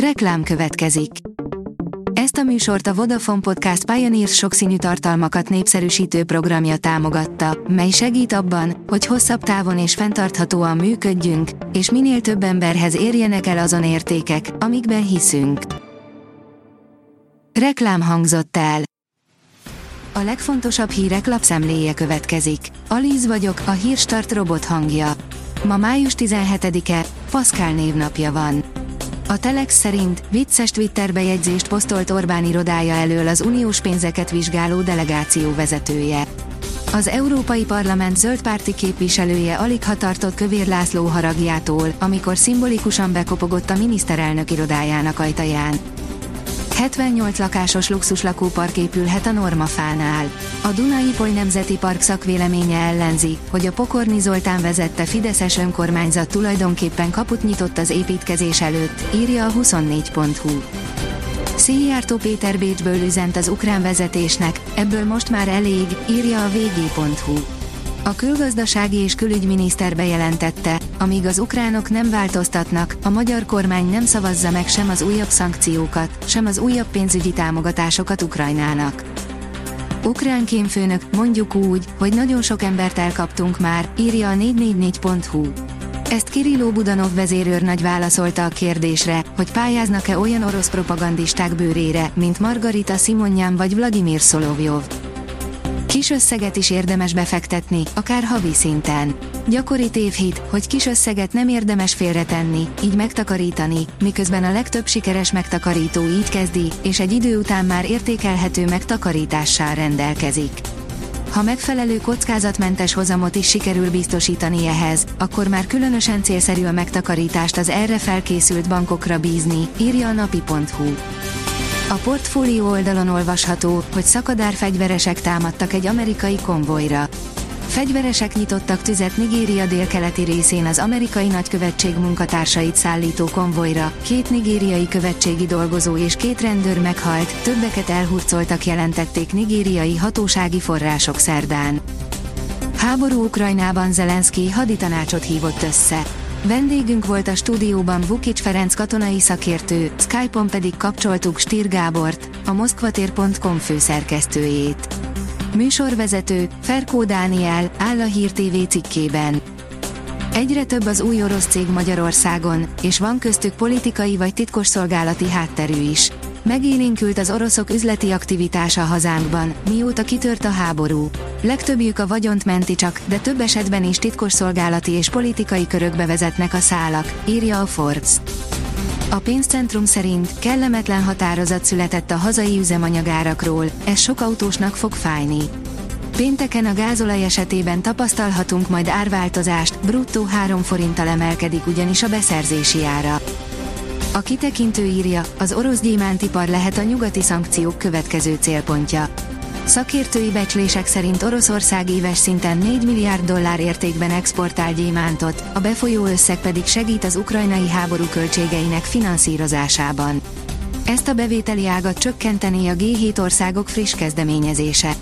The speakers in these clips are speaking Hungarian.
Reklám következik. Ezt a műsort a Vodafone Podcast Pioneers sokszínű tartalmakat népszerűsítő programja támogatta, mely segít abban, hogy hosszabb távon és fenntarthatóan működjünk, és minél több emberhez érjenek el azon értékek, amikben hiszünk. Reklám hangzott el. A legfontosabb hírek lapszemléje következik. Alíz vagyok, a hírstart robot hangja. Ma május 17-e, Pascal névnapja van. A Telex szerint vicces Twitter bejegyzést posztolt Orbán irodája elől az uniós pénzeket vizsgáló delegáció vezetője. Az Európai Parlament zöld párti képviselője alig ha tartott Kövér László haragjától, amikor szimbolikusan bekopogott a miniszterelnök irodájának ajtaján. 78 lakásos luxus lakópark épülhet a Normafánál. A Dunai Poly Nemzeti Park szakvéleménye ellenzi, hogy a Pokorni Zoltán vezette Fideszes önkormányzat tulajdonképpen kaput nyitott az építkezés előtt, írja a 24.hu. Széjjártó Péter Bécsből üzent az ukrán vezetésnek, ebből most már elég, írja a vg.hu. A külgazdasági és külügyminiszter bejelentette, amíg az ukránok nem változtatnak, a magyar kormány nem szavazza meg sem az újabb szankciókat, sem az újabb pénzügyi támogatásokat Ukrajnának. Ukrán kémfőnök, mondjuk úgy, hogy nagyon sok embert elkaptunk már, írja a 444.hu. Ezt Kirilló Budanov vezérőrnagy válaszolta a kérdésre, hogy pályáznak-e olyan orosz propagandisták bőrére, mint Margarita Simonyan vagy Vladimir Szolovjov. Kis összeget is érdemes befektetni, akár havi szinten. Gyakori tévhit, hogy kis összeget nem érdemes félretenni, így megtakarítani, miközben a legtöbb sikeres megtakarító így kezdi, és egy idő után már értékelhető megtakarítással rendelkezik. Ha megfelelő kockázatmentes hozamot is sikerül biztosítani ehhez, akkor már különösen célszerű a megtakarítást az erre felkészült bankokra bízni, írja a napi.hu. A portfólió oldalon olvasható, hogy szakadár fegyveresek támadtak egy amerikai konvojra. Fegyveresek nyitottak tüzet Nigéria délkeleti részén az amerikai nagykövetség munkatársait szállító konvojra, két nigériai követségi dolgozó és két rendőr meghalt, többeket elhurcoltak jelentették nigériai hatósági források szerdán. Háború Ukrajnában Zelenszky haditanácsot hívott össze. Vendégünk volt a stúdióban Vukic Ferenc katonai szakértő, Skype-on pedig kapcsoltuk Stír Gábort, a moszkvatér.com főszerkesztőjét. Műsorvezető, Ferkó Dániel, áll a Hír TV cikkében. Egyre több az új orosz cég Magyarországon, és van köztük politikai vagy titkosszolgálati hátterű is. Megélénkült az oroszok üzleti aktivitása hazánkban, mióta kitört a háború. Legtöbbjük a vagyont menti csak, de több esetben is titkosszolgálati és politikai körökbe vezetnek a szálak, írja a Forbes. A pénzcentrum szerint kellemetlen határozat született a hazai üzemanyagárakról, ez sok autósnak fog fájni. Pénteken a gázolaj esetében tapasztalhatunk majd árváltozást, bruttó 3 forinttal emelkedik ugyanis a beszerzési ára. A kitekintő írja, az orosz gyémántipar lehet a nyugati szankciók következő célpontja. Szakértői becslések szerint Oroszország éves szinten 4 milliárd dollár értékben exportál gyémántot, a befolyó összeg pedig segít az ukrajnai háború költségeinek finanszírozásában. Ezt a bevételi ágat csökkenteni a G7 országok friss kezdeményezése.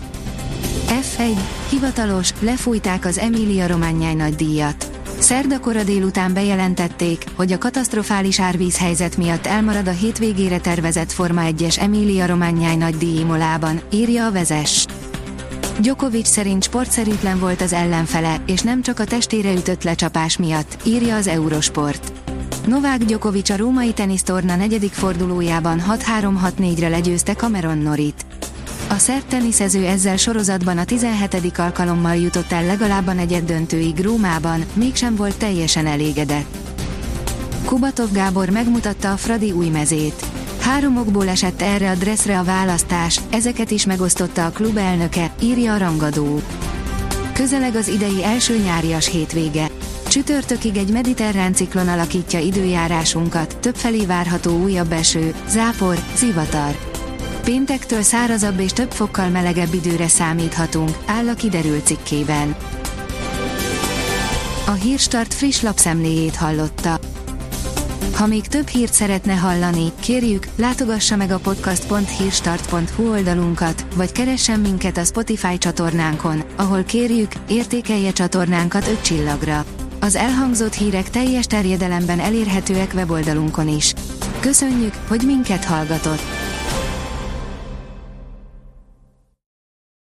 F1. Hivatalos, lefújták az Emilia Romagnai nagy díjat. Szerdakora délután bejelentették, hogy a katasztrofális árvízhelyzet miatt elmarad a hétvégére tervezett Forma 1-es Emilia Romagnai nagy díjimolában, írja a vezes. Djokovic szerint sportszerűtlen volt az ellenfele, és nem csak a testére ütött lecsapás miatt, írja az Eurosport. Novák Djokovic a római tenisztorna negyedik fordulójában 6-3-6-4-re legyőzte Cameron Norit. A szerb teniszező ezzel sorozatban a 17. alkalommal jutott el legalább a negyed döntőig Rómában, mégsem volt teljesen elégedett. Kubatov Gábor megmutatta a Fradi új mezét. Három okból esett erre a dresszre a választás, ezeket is megosztotta a klub elnöke, írja a rangadó. Közeleg az idei első nyárias hétvége. Csütörtökig egy mediterrán ciklon alakítja időjárásunkat, többfelé várható újabb eső, zápor, zivatar. Péntektől szárazabb és több fokkal melegebb időre számíthatunk, áll a kiderült cikkében. A Hírstart friss lapszemléjét hallotta. Ha még több hírt szeretne hallani, kérjük, látogassa meg a podcast.hírstart.hu oldalunkat, vagy keressen minket a Spotify csatornánkon, ahol kérjük, értékelje csatornánkat 5 csillagra. Az elhangzott hírek teljes terjedelemben elérhetőek weboldalunkon is. Köszönjük, hogy minket hallgatott!